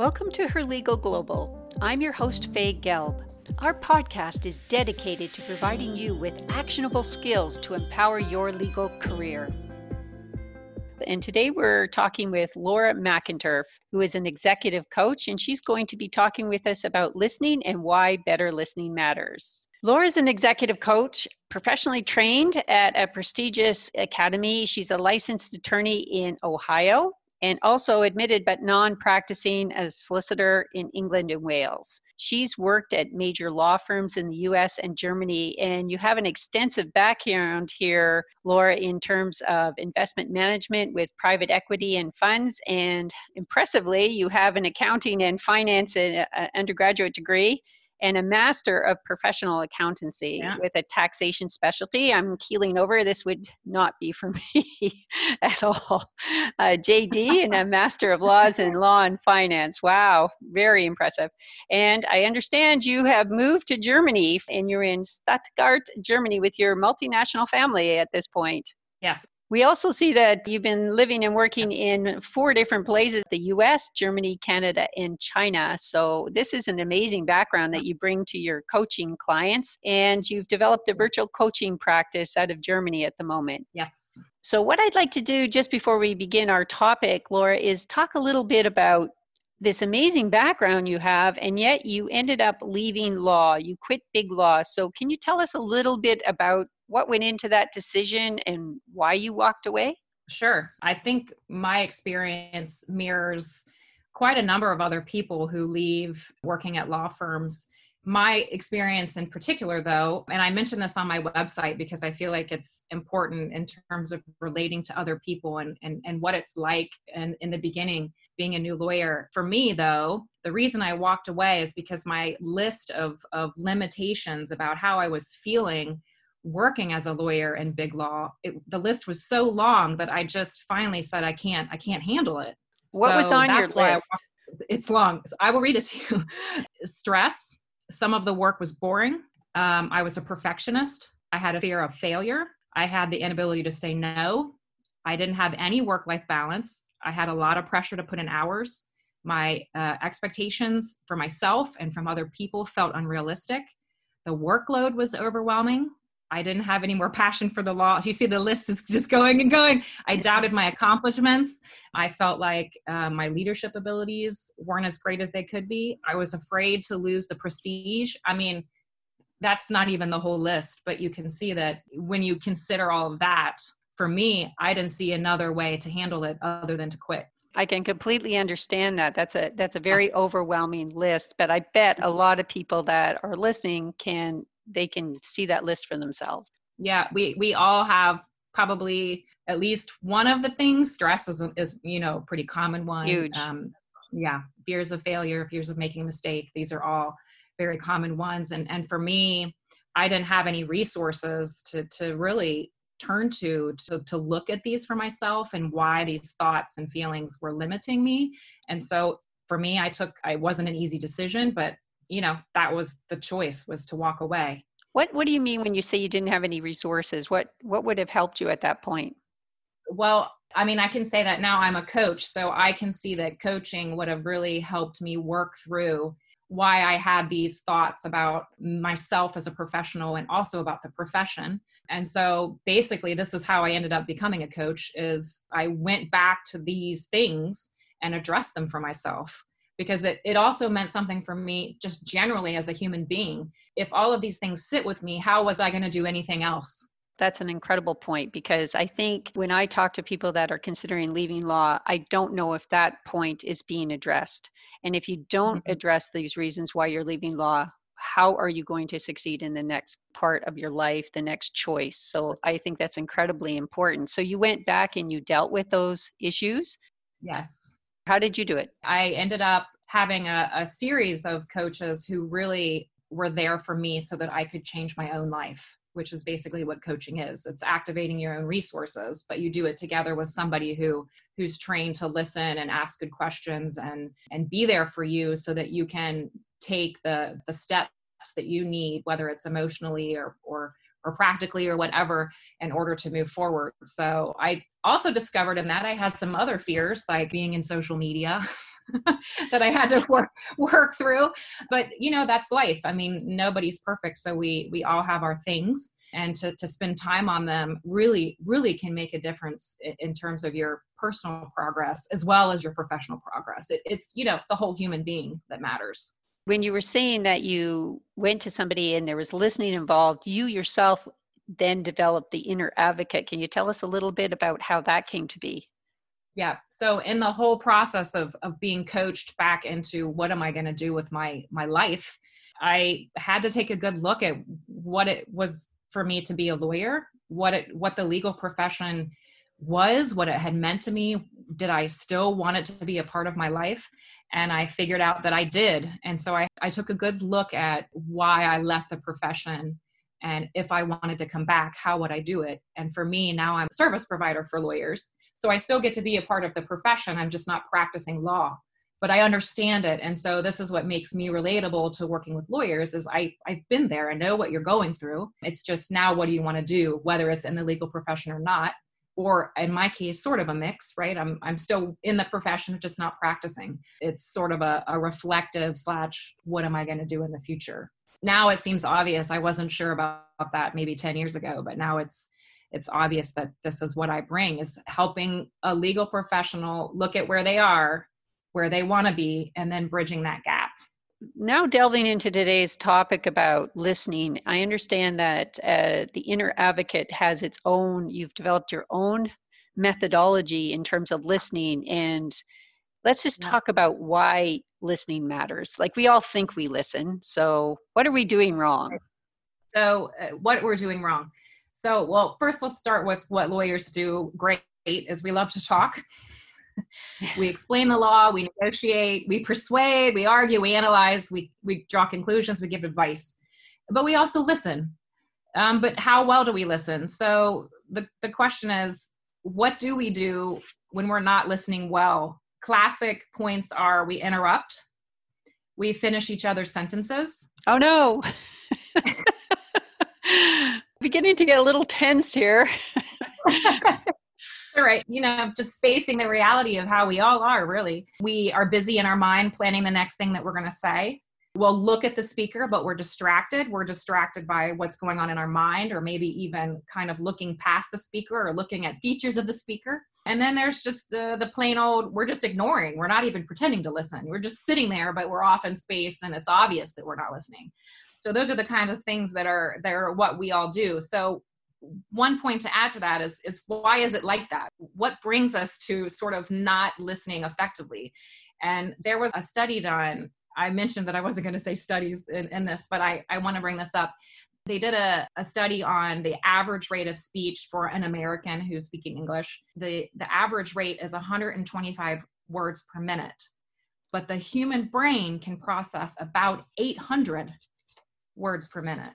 Welcome to Her Legal Global. I'm your host, Faye Gelb. Our podcast is dedicated to providing you with actionable skills to empower your legal career. And today we're talking with Laura McInturf, who is an executive coach, and she's going to be talking with us about listening and why better listening matters. Laura is an executive coach, professionally trained at a prestigious academy. She's a licensed attorney in Ohio and also admitted but non practicing as solicitor in England and Wales. She's worked at major law firms in the US and Germany, and you have an extensive background here, Laura, in terms of investment management with private equity and funds. And impressively, you have an accounting and finance uh, undergraduate degree and a master of professional accountancy yeah. with a taxation specialty. I'm keeling over. This would not be for me at all. Uh, JD and a master of laws in law and finance. Wow, very impressive. And I understand you have moved to Germany and you're in Stuttgart, Germany with your multinational family at this point. Yes. We also see that you've been living and working in four different places the US, Germany, Canada, and China. So, this is an amazing background that you bring to your coaching clients. And you've developed a virtual coaching practice out of Germany at the moment. Yes. So, what I'd like to do just before we begin our topic, Laura, is talk a little bit about this amazing background you have, and yet you ended up leaving law. You quit big law. So, can you tell us a little bit about what went into that decision and why you walked away? Sure. I think my experience mirrors quite a number of other people who leave working at law firms. My experience in particular, though, and I mentioned this on my website because I feel like it's important in terms of relating to other people and, and, and what it's like and in the beginning being a new lawyer. For me, though, the reason I walked away is because my list of, of limitations about how I was feeling working as a lawyer in big law it, the list was so long that i just finally said i can't i can't handle it. What so was on your list? it's long. So i will read it to you. Stress. Some of the work was boring. Um, i was a perfectionist. I had a fear of failure. I had the inability to say no. I didn't have any work life balance. I had a lot of pressure to put in hours. My uh, expectations for myself and from other people felt unrealistic. The workload was overwhelming I didn't have any more passion for the law. You see, the list is just going and going. I doubted my accomplishments. I felt like uh, my leadership abilities weren't as great as they could be. I was afraid to lose the prestige. I mean, that's not even the whole list, but you can see that when you consider all of that, for me, I didn't see another way to handle it other than to quit. I can completely understand that. That's a that's a very overwhelming list, but I bet a lot of people that are listening can they can see that list for themselves. Yeah we we all have probably at least one of the things. Stress is, is you know pretty common one. Huge. Um, yeah fears of failure fears of making a mistake these are all very common ones. And and for me i didn't have any resources to to really turn to to to look at these for myself and why these thoughts and feelings were limiting me. And so for me i took i wasn't an easy decision but you know that was the choice was to walk away. What what do you mean when you say you didn't have any resources? What what would have helped you at that point? Well i mean i can say that now i'm a coach so i can see that coaching would have really helped me work through why i had these thoughts about myself as a professional and also about the profession. And so basically this is how i ended up becoming a coach is i went back to these things and addressed them for myself because it, it also meant something for me just generally as a human being if all of these things sit with me how was i going to do anything else that's an incredible point because I think when I talk to people that are considering leaving law, I don't know if that point is being addressed. And if you don't mm-hmm. address these reasons why you're leaving law, how are you going to succeed in the next part of your life, the next choice? So I think that's incredibly important. So you went back and you dealt with those issues? Yes. How did you do it? I ended up having a, a series of coaches who really were there for me so that I could change my own life which is basically what coaching is it's activating your own resources but you do it together with somebody who who's trained to listen and ask good questions and and be there for you so that you can take the the steps that you need whether it's emotionally or or or practically or whatever in order to move forward. So I also discovered in that I had some other fears like being in social media. that I had to work work through. But you know, that's life. I mean, nobody's perfect, so we we all have our things, and to to spend time on them really really can make a difference in terms of your personal progress as well as your professional progress. It, it's you know the whole human being that matters. When you were saying that you went to somebody and there was listening involved, you yourself then developed the inner advocate. Can you tell us a little bit about how that came to be? yeah so in the whole process of of being coached back into what am i going to do with my my life i had to take a good look at what it was for me to be a lawyer what it what the legal profession was what it had meant to me did i still want it to be a part of my life and i figured out that i did and so i, I took a good look at why i left the profession and if i wanted to come back how would i do it and for me now i'm a service provider for lawyers so I still get to be a part of the profession. I'm just not practicing law, but I understand it. And so this is what makes me relatable to working with lawyers is I, I've been there. I know what you're going through. It's just now what do you want to do, whether it's in the legal profession or not? Or in my case, sort of a mix, right? I'm I'm still in the profession, just not practicing. It's sort of a, a reflective slash what am I going to do in the future? Now it seems obvious. I wasn't sure about that maybe 10 years ago, but now it's it's obvious that this is what I bring is helping a legal professional look at where they are, where they want to be, and then bridging that gap. Now, delving into today's topic about listening, I understand that uh, the inner advocate has its own, you've developed your own methodology in terms of listening. And let's just talk about why listening matters. Like, we all think we listen. So, what are we doing wrong? So, uh, what we're doing wrong. So, well, first let's start with what lawyers do great is we love to talk. we explain the law, we negotiate, we persuade, we argue, we analyze, we, we draw conclusions, we give advice. But we also listen. Um, but how well do we listen? So the, the question is, what do we do when we're not listening well? Classic points are we interrupt, we finish each other's sentences. Oh no. beginning to get a little tense here. all right you know just facing the reality of how we all are really. We are busy in our mind planning the next thing that we're going to say. We'll look at the speaker but we're distracted. We're distracted by what's going on in our mind or maybe even kind of looking past the speaker or looking at features of the speaker. And then there's just the the plain old we're just ignoring. We're not even pretending to listen. We're just sitting there but we're off in space and it's obvious that we're not listening. So those are the kinds of things that are that are what we all do. So one point to add to that is is why is it like that? What brings us to sort of not listening effectively? And there was a study done i mentioned that i wasn't going to say studies in, in this but i, I want to bring this up. They did a, a study on the average rate of speech for an american who's speaking english. The the average rate is 125 words per minute but the human brain can process about 800 words per minute.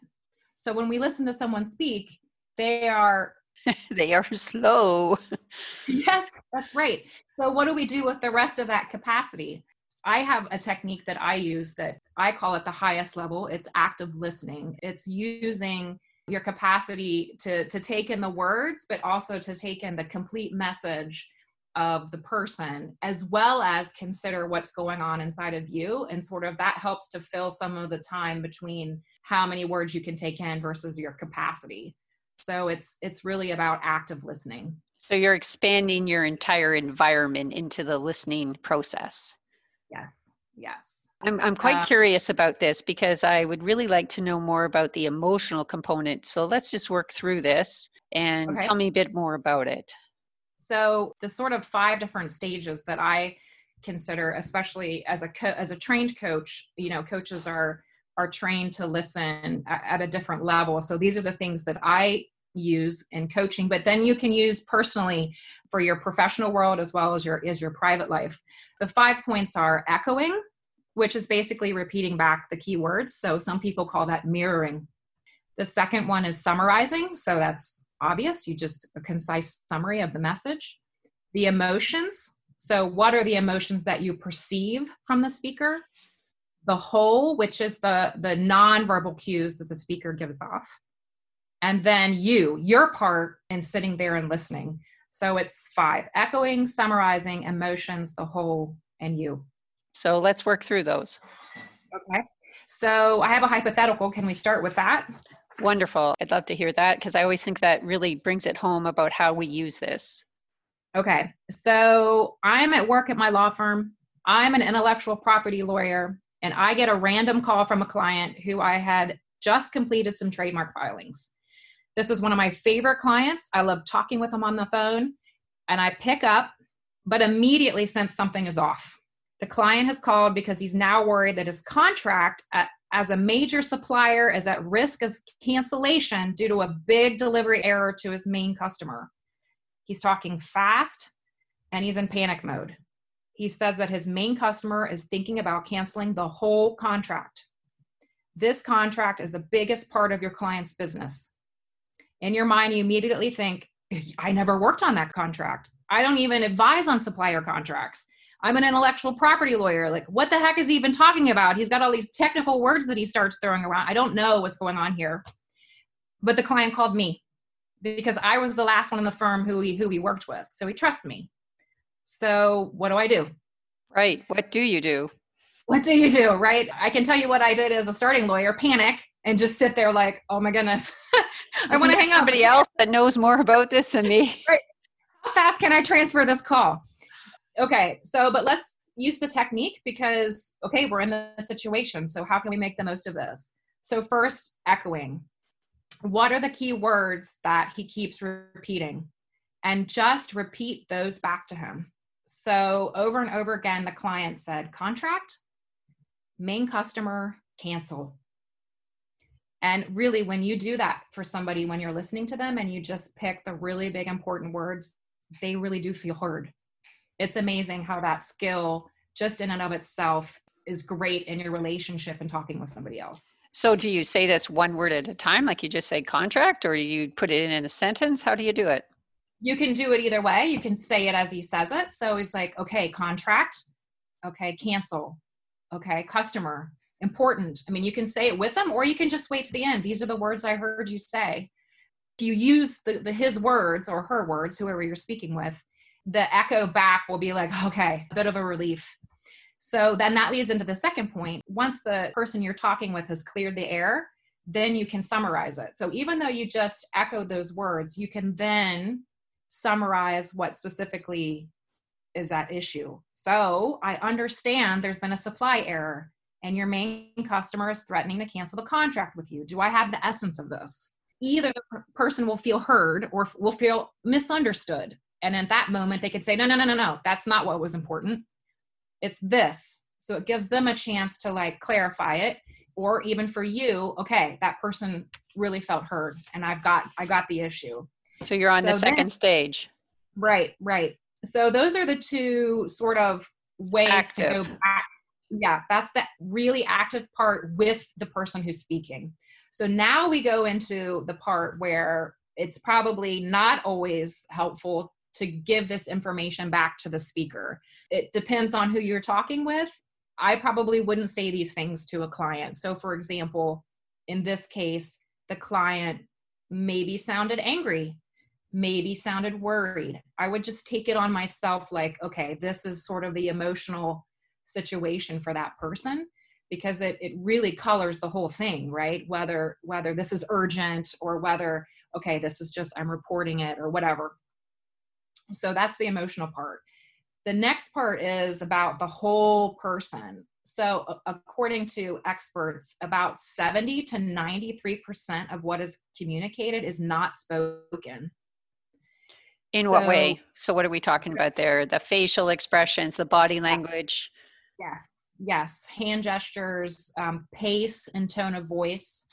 So when we listen to someone speak, they are they are slow. yes, that's right. So what do we do with the rest of that capacity? I have a technique that I use that I call it the highest level. It's active listening. It's using your capacity to to take in the words but also to take in the complete message of the person as well as consider what's going on inside of you and sort of that helps to fill some of the time between how many words you can take in versus your capacity so it's it's really about active listening. So you're expanding your entire environment into the listening process. Yes yes. I'm, I'm quite uh, curious about this because i would really like to know more about the emotional component. So let's just work through this and okay. tell me a bit more about it. So the sort of five different stages that I consider, especially as a co- as a trained coach, you know, coaches are are trained to listen at, a different level. So these are the things that I use in coaching, but then you can use personally for your professional world as well as your is your private life. The five points are echoing, which is basically repeating back the keywords. So some people call that mirroring. The second one is summarizing. So that's obvious. You just a concise summary of the message. The emotions. So, what are the emotions that you perceive from the speaker? The whole, which is the the nonverbal cues that the speaker gives off, and then you, your part in sitting there and listening. So it's five: echoing, summarizing, emotions, the whole, and you. So let's work through those. Okay. So I have a hypothetical. Can we start with that? Wonderful. I'd love to hear that because I always think that really brings it home about how we use this. Okay. So I'm at work at my law firm. I'm an intellectual property lawyer, and I get a random call from a client who I had just completed some trademark filings. This is one of my favorite clients. I love talking with them on the phone, and I pick up, but immediately sense something is off. The client has called because he's now worried that his contract at, as a major supplier is at risk of cancellation due to a big delivery error to his main customer. He's talking fast and he's in panic mode. He says that his main customer is thinking about canceling the whole contract. This contract is the biggest part of your client's business. In your mind, you immediately think, I never worked on that contract. I don't even advise on supplier contracts. I'm an intellectual property lawyer. Like, what the heck is he even talking about? He's got all these technical words that he starts throwing around. I don't know what's going on here. But the client called me because I was the last one in the firm who he who he worked with. So he trusts me. So what do I do? Right. What do you do? What do you do? Right. I can tell you what I did as a starting lawyer: panic and just sit there like, oh my goodness, I want to hang up. Somebody else that knows more about this than me. Right. How fast can I transfer this call? Okay. So, but let's use the technique because okay, we're in the situation. So how can we make the most of this? So first, echoing. What are the key words that he keeps repeating? and just repeat those back to him. So over and over again, the client said contract, main customer, cancel. And really, when you do that for somebody, when you're listening to them and you just pick the really big important words, they really do feel heard. It's amazing how that skill, just in and of itself, is great in your relationship and talking with somebody else. So, do you say this one word at a time, like you just say contract, or you put it in, a sentence? How do you do it? You can do it either way. You can say it as he says it. So he's like, okay, contract, okay, cancel, okay, customer, important. I mean, you can say it with them or you can just wait to the end. These are the words I heard you say. If you use the, the his words or her words, whoever you're speaking with, the echo back will be like, okay, a bit of a relief. So then that leads into the second point. Once the person you're talking with has cleared the air, then you can summarize it. So even though you just echoed those words, you can then summarize what specifically is at issue. So I understand there's been a supply error and your main customer is threatening to cancel the contract with you. Do I have the essence of this? Either the person will feel heard or will feel misunderstood. And in that moment, they could say, no, no, no, no, no, that's not what was important. It's this. So it gives them a chance to like clarify it. Or even for you, okay, that person really felt heard and I've got I got the issue. So you're on so the second then, stage. Right, right. So those are the two sort of ways active. to go back. Yeah, that's that really active part with the person who's speaking. So now we go into the part where it's probably not always helpful to give this information back to the speaker. It depends on who you're talking with. I probably wouldn't say these things to a client. So, for example, in this case, the client maybe sounded angry maybe sounded worried. I would just take it on myself like, okay, this is sort of the emotional situation for that person because it, it really colors the whole thing right? Whether whether this is urgent or whether okay this is just i'm reporting it or whatever. So that's the emotional part. The next part is about the whole person. So according to experts about 70 to 93% of what is communicated is not spoken in so, what way? So, what are we talking about there? The facial expressions, the body language? Yes, yes. Hand gestures, um, pace, and tone of voice.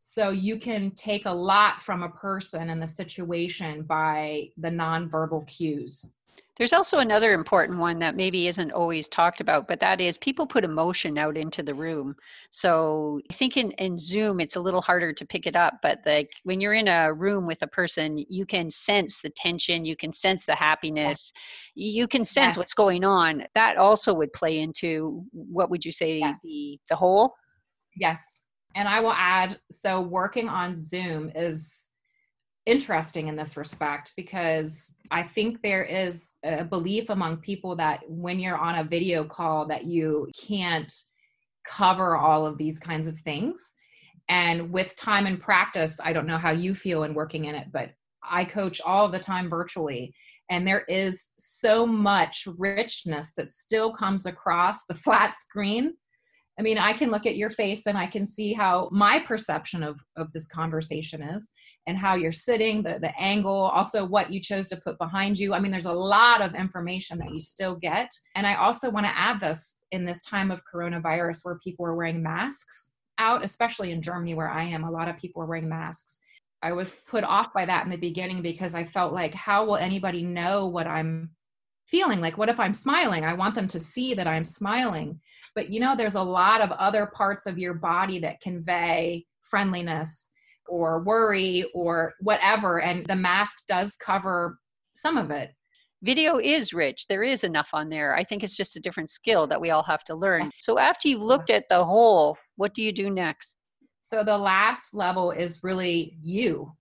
So, you can take a lot from a person and the situation by the nonverbal cues. There's also another important one that maybe isn't always talked about, but that is people put emotion out into the room. So I think in, in Zoom, it's a little harder to pick it up, but like when you're in a room with a person, you can sense the tension, you can sense the happiness, you can sense yes. what's going on. That also would play into what would you say yes. the the whole? Yes. And I will add so working on Zoom is interesting in this respect because I think there is a belief among people that when you're on a video call that you can't cover all of these kinds of things. And with time and practice, I don't know how you feel in working in it, but I coach all the time virtually. And there is so much richness that still comes across the flat screen I mean, I can look at your face and I can see how my perception of, of this conversation is and how you're sitting, the, the angle, also what you chose to put behind you. I mean, there's a lot of information that you still get. And I also want to add this in this time of coronavirus where people are wearing masks out, especially in Germany where I am, a lot of people are wearing masks. I was put off by that in the beginning because I felt like, how will anybody know what I'm feeling like what if i'm smiling? I want them to see that i'm smiling. But you know there's a lot of other parts of your body that convey friendliness or worry or whatever and the mask does cover some of it. Video is rich. There is enough on there. I think it's just a different skill that we all have to learn. So after you've looked at the whole what do you do next? So the last level is really you.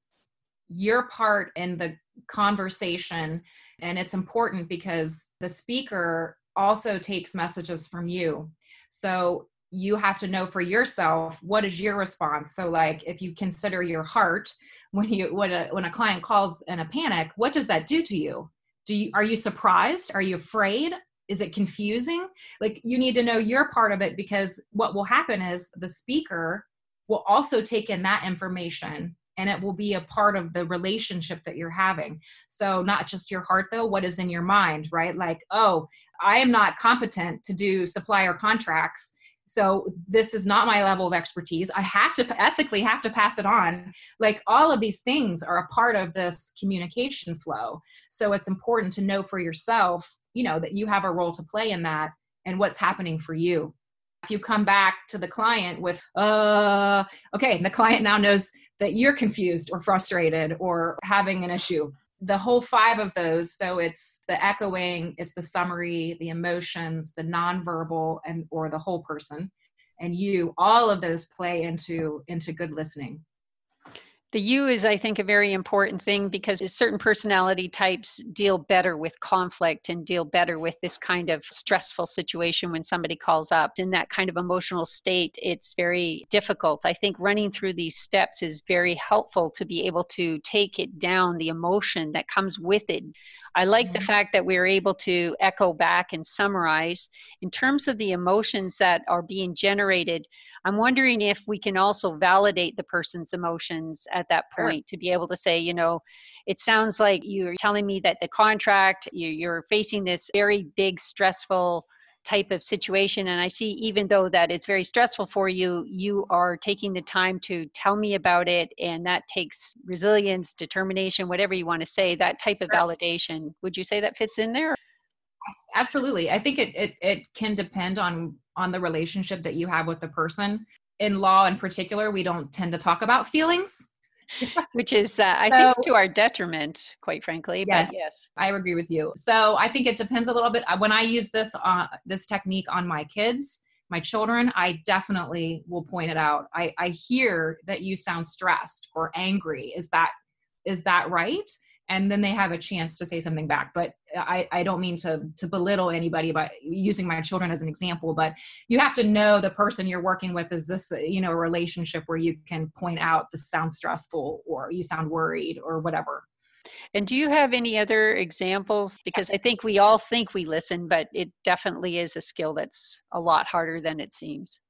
Your part in the conversation and it's important because the speaker also takes messages from you. So you have to know for yourself what is your response? So like if you consider your heart when you when a when a client calls in a panic what does that do to you? Do you are you surprised? Are you afraid? Is it confusing? Like you need to know your part of it because what will happen is the speaker will also take in that information and it will be a part of the relationship that you're having. So, not just your heart, though, what is in your mind, right? Like, oh, I am not competent to do supplier contracts. So, this is not my level of expertise. I have to ethically have to pass it on. Like, all of these things are a part of this communication flow. So, it's important to know for yourself, you know, that you have a role to play in that and what's happening for you if you come back to the client with uh okay the client now knows that you're confused or frustrated or having an issue. The whole five of those so it's the echoing it's the summary the emotions the nonverbal and or the whole person. And you all of those play into into good listening the you is i think a very important thing because certain personality types deal better with conflict and deal better with this kind of stressful situation when somebody calls up in that kind of emotional state it's very difficult i think running through these steps is very helpful to be able to take it down the emotion that comes with it I like mm-hmm. the fact that we're able to echo back and summarize. In terms of the emotions that are being generated, I'm wondering if we can also validate the person's emotions at that point sure. to be able to say, you know, it sounds like you're telling me that the contract, you're facing this very big, stressful type of situation and i see even though that it's very stressful for you you are taking the time to tell me about it and that takes resilience determination whatever you want to say that type of validation. Would you say that fits in there? Absolutely. I think it, it it can depend on on the relationship that you have with the person. In law in particular we don't tend to talk about feelings. Which is uh, i so, think to our detriment quite frankly yes, yes. I agree with you. So i think it depends a little bit. When i use this uh, this technique on my kids my children i definitely will point it out. I i hear that you sound stressed or angry. Is that is that right and then they have a chance to say something back but i, I don't mean to to belittle anybody by using my children as an example but you have to know the person you're working with is this you know a relationship where you can point out this sounds stressful or you sound worried or whatever and do you have any other examples? Because I think we all think we listen, but it definitely is a skill that's a lot harder than it seems.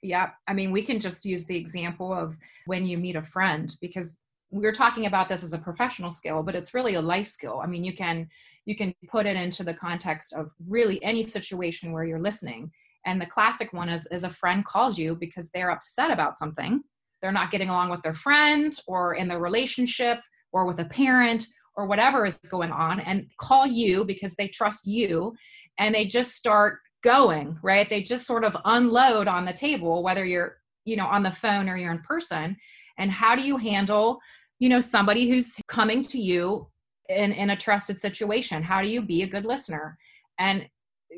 Yeah. I mean, we can just use the example of when you meet a friend, because we're talking about this as a professional skill but it's really a life skill. I mean you can you can put it into the context of really any situation where you're listening. And the classic one is is a friend calls you because they're upset about something. They're not getting along with their friend or in their relationship or with a parent or whatever is going on and call you because they trust you. And they just start going right? They just sort of unload on the table whether you're you know on the phone or you're in person and how do you handle you know somebody who's coming to you in in a trusted situation how do you be a good listener and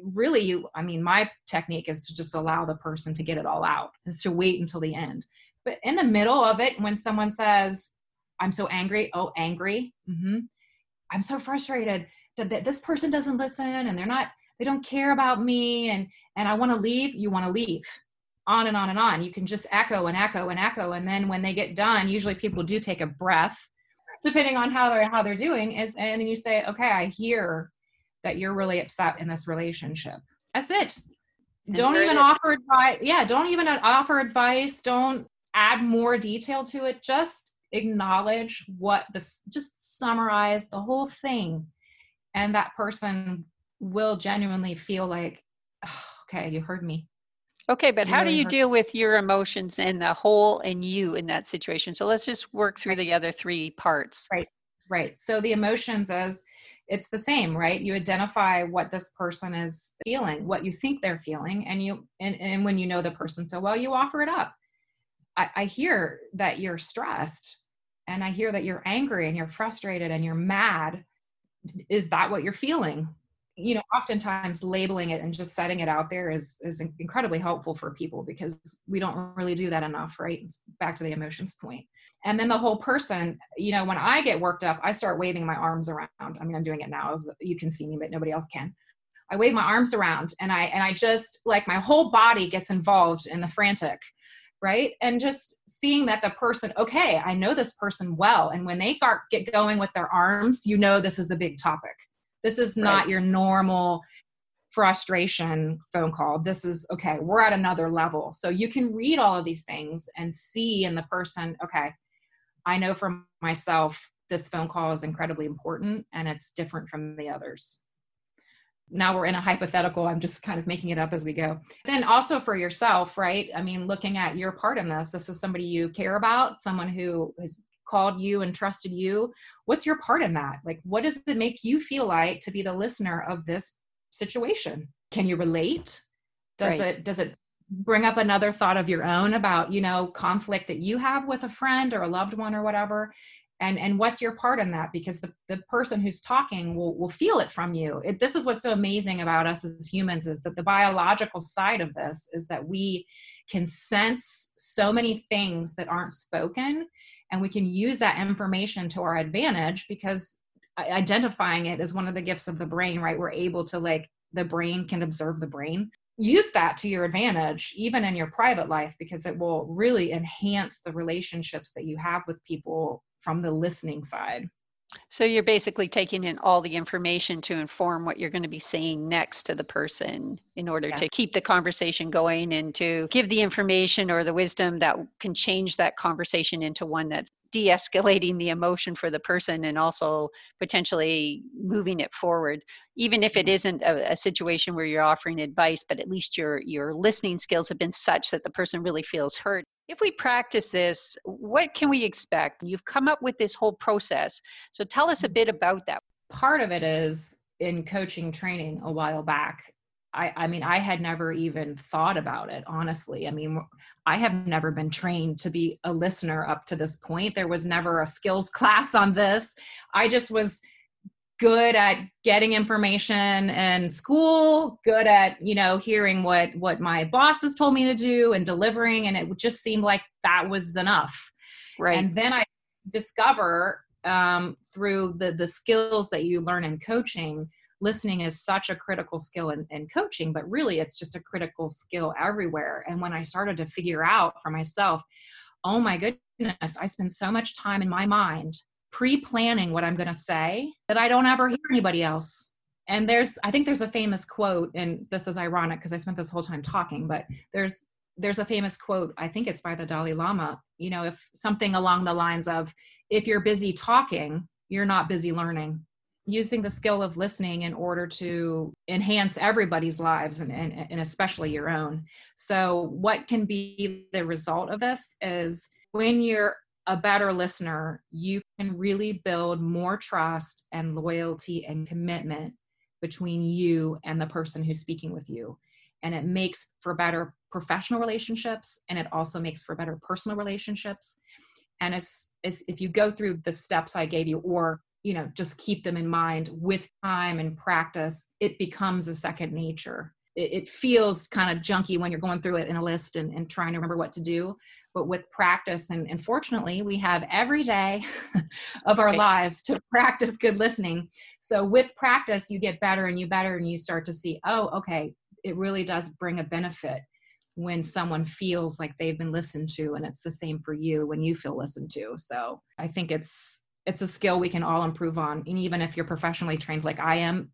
really you i mean my technique is to just allow the person to get it all out is to wait until the end but in the middle of it when someone says I'm so angry. Oh, angry. Mm-hmm. I'm so frustrated that this person doesn't listen and they're not, they don't care about me and, and I want to leave. You want to leave on and on and on. You can just echo and echo and echo. And then when they get done, usually people do take a breath, depending on how they're, how they're doing is, and then you say, okay, I hear that you're really upset in this relationship. That's it. And don't even offer advice. Yeah. Don't even offer advice. Don't add more detail to it. Just acknowledge what this just summarize the whole thing and that person will genuinely feel like oh, okay you heard me okay but how do you mm-hmm. deal with your emotions and the whole and you in that situation? So let's just work through the other three parts. Right right. So the emotions as it's the same right? You identify what this person is feeling what you think they're feeling and you and, and when you know the person so well you offer it up. I, I hear that you're stressed and I hear that you're angry and you're frustrated and you're mad. Is that what you're feeling? You know, oftentimes labeling it and just setting it out there is is incredibly helpful for people because we don't really do that enough, right? Back to the emotions. And then the whole person, you know, when I get worked up, I start waving my arms around. I mean, I'm doing it now as you can see me, but nobody else can. I wave my arms around and I and I just like my whole body gets involved in the frantic right and just seeing that the person okay i know this person well and when they get going with their arms you know this is a big topic this is not right. your normal frustration phone call. This is okay we're at another level. So you can read all of these things and see in the person okay i know for myself this phone call is incredibly important and it's different from the others. Now we're in a hypothetical. I'm just kind of making it up as we go. Then also for yourself right? I mean looking at your part in this this is somebody you care about someone who has called you and trusted you what's your part in that? Like what does it make you feel like to be the listener of this situation? Can you relate? Does right. it does it bring up another thought of your own about you know conflict that you have with a friend or a loved one or whatever? And and what's your part in that? Because the, the person who's talking will will feel it from you. It, this is what's so amazing about us as humans is that the biological side of this is that we can sense so many things that aren't spoken and we can use that information to our advantage because identifying it is one of the gifts of the brain right we're able to like the brain can observe the brain use that to your advantage even in your private life because it will really enhance the relationships that you have with people from the listening side. So you're basically taking in all the information to inform what you're going to be saying next to the person in order yeah. to keep the conversation going and to give the information or the wisdom that can change that conversation into one that's de-escalating the emotion for the person and also potentially moving it forward even if it mm-hmm. isn't a, a, situation where you're offering advice but at least your your listening skills have been such that the person really feels heard if we practice this what can we expect you've come up with this whole process so tell us a mm-hmm. bit about that part of it is in coaching training a while back I, I mean, I had never even thought about it, honestly. I mean, I have never been trained to be a listener up to this point. There was never a skills class on this. I just was good at getting information in school good at you know hearing what what my bosses told me to do and delivering and it just seemed like that was enough right and then i discover um, through the the skills that you learn in coaching listening is such a critical skill in, in coaching, but really it's just a critical skill everywhere. And when I started to figure out for myself, oh my goodness, I spend so much time in my mind pre planning what I'm going to say that I don't ever hear anybody else. And there's, I think there's a famous quote, and this is ironic because I spent this whole time talking, but there's, there's a famous quote, I think it's by the Dalai Lama, you know, if something along the lines of, if you're busy talking, you're not busy learning using the skill of listening in order to enhance everybody's lives and, and, and, especially your own. So, what can be the result of this is when you're a better listener, you can really build more trust and loyalty and commitment between you and the person who's speaking with you. And it makes for better professional relationships and it also makes for better personal relationships. And as, as if you go through the steps I gave you, or you know just keep them in mind with time and practice it becomes a second nature. It, it feels kind of junky when you're going through it in a list and, and trying to remember what to do but with practice and, and fortunately we have every day of our lives to practice good listening. So with practice you get better and you better and you start to see oh okay it really does bring a benefit when someone feels like they've been listened to and it's the same for you when you feel listened to. So i think it's it's a skill we can all improve on. And even if you're professionally trained like i am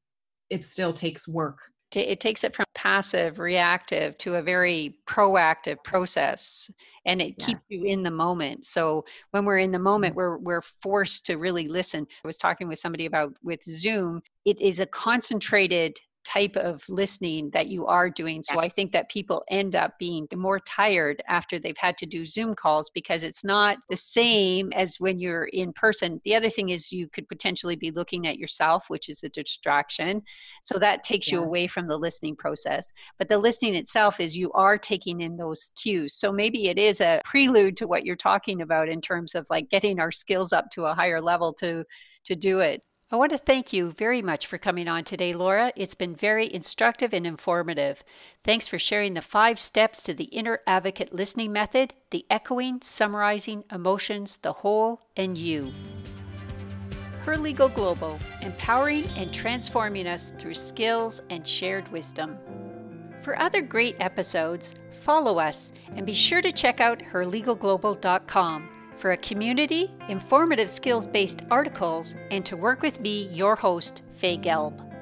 it still takes work. It takes it from passive reactive to a very proactive process and it yes. keeps you in the moment. So when we're in the moment we're we're forced to really listen. I was talking with somebody about with zoom. It is a concentrated type of listening that you are doing. So I think that people end up being more tired after they've had to do Zoom calls because it's not the same as when you're in person. The other thing is you could potentially be looking at yourself, which is a distraction. So that takes you away from the listening process. But the listening itself is you are taking in those cues. So maybe it is a prelude to what you're talking about in terms of like getting our skills up to a higher level to to do it. I want to thank you very much for coming on today, Laura. It's been very instructive and informative. Thanks for sharing the five steps to the inner advocate listening method the echoing, summarizing, emotions, the whole, and you. Her Legal Global, empowering and transforming us through skills and shared wisdom. For other great episodes, follow us and be sure to check out herlegalglobal.com for a community, informative skills based articles, and to work with me, your host, Faye Gelb.